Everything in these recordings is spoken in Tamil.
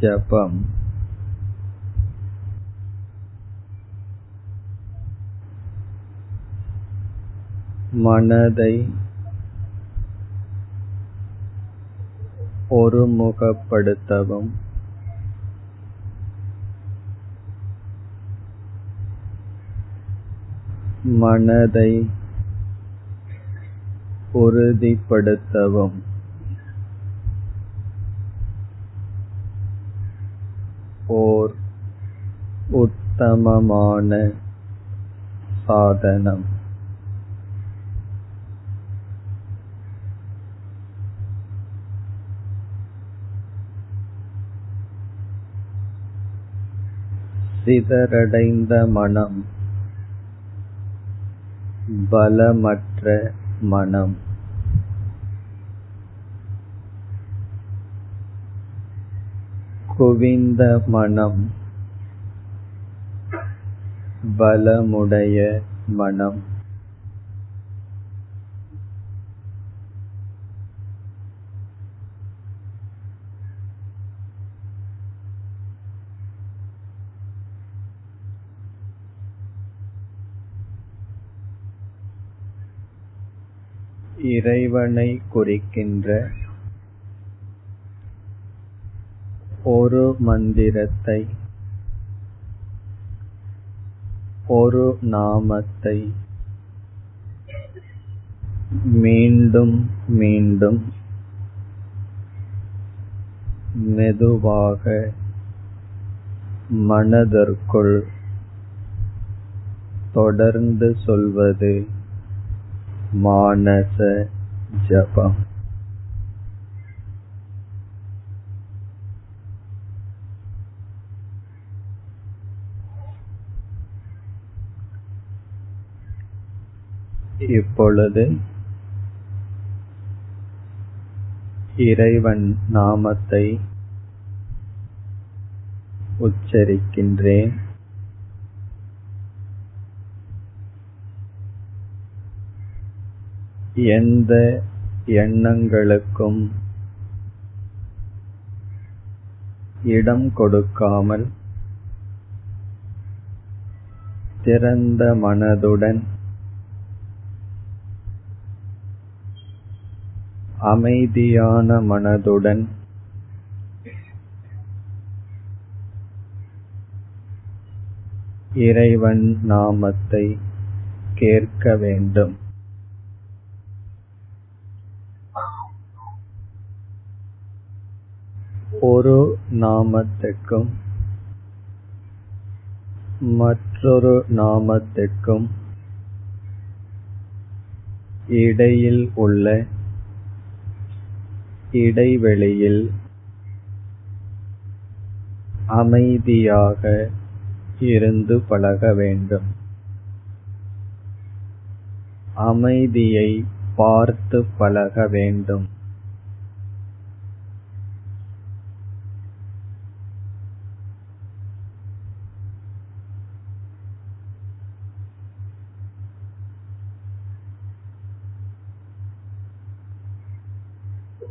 ஜபம். மனதை ஒருமுகப்படுத்தவும். மனதை உறுதிப்படுத்தவும். ஓர் உத்தமமான சாதனம். சிதறடைந்த மனம் பலமற்ற மனம். குவிந்த மனம். பலமுடைய மனம். இறைவனை குறிக்கின்ற ஒரு மந்திரத்தை ஒரு நாமத்தை மீண்டும் மீண்டும் மெதுவாக மனதிற்குள் தொடர்ந்து சொல்வது மானச ஜபம். இப்பொழுது இறைவன் நாமத்தை உச்சரிக்கின்றேன். எந்த எண்ணங்களுக்கும் இடம் கொடுக்காமல் திறந்த மனதுடன் அமைதியான மனதுடன் இறைவன் நாமத்தை கேட்க வேண்டும். ஒரு நாமத்துக்கும் மற்றொரு நாமத்துக்கும் இடையில் உள்ள இடைவெளியில் அமைதியாக இருந்து பழக வேண்டும். அமைதியை பார்த்து பழக வேண்டும்.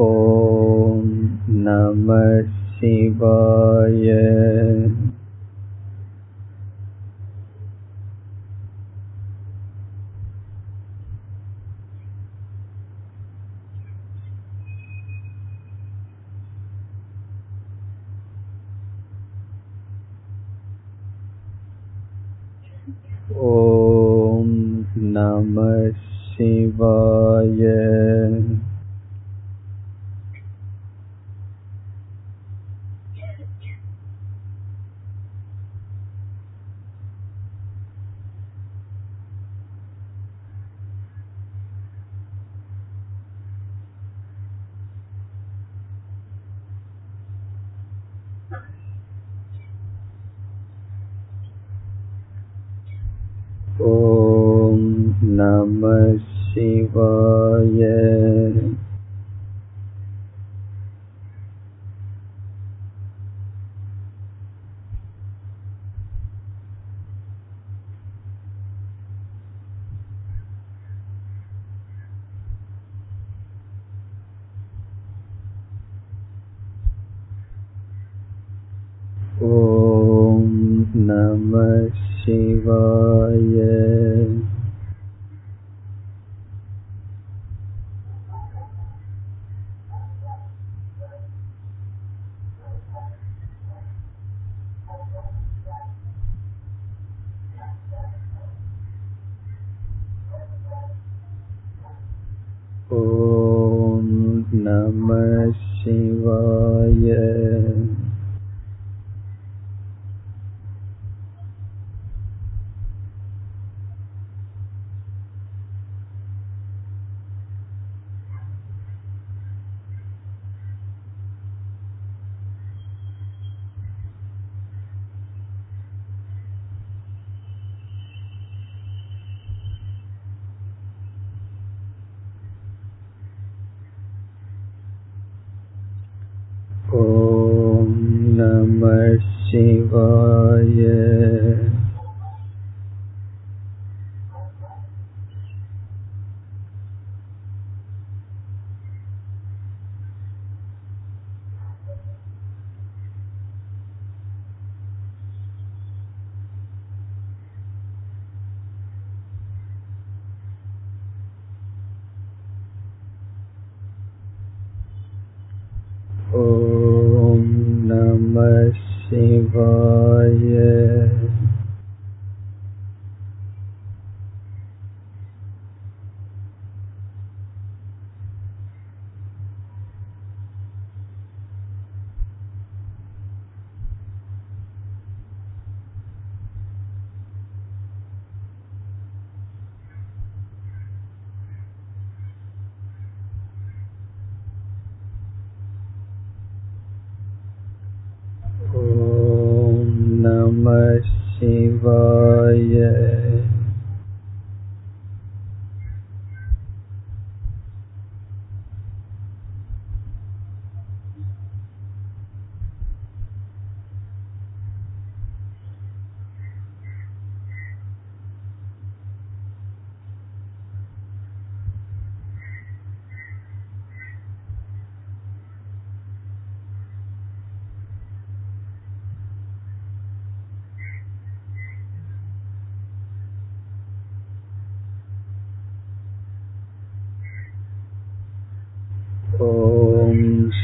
ॐ नमः शिवाय। ॐ Namah शिवाय Thank you. नमः शिवाय ॐ नमः शिवाय ॐ नमः शिवाय ॐ नमः शिवाय நம சிவாய ॐ नमः शिवाय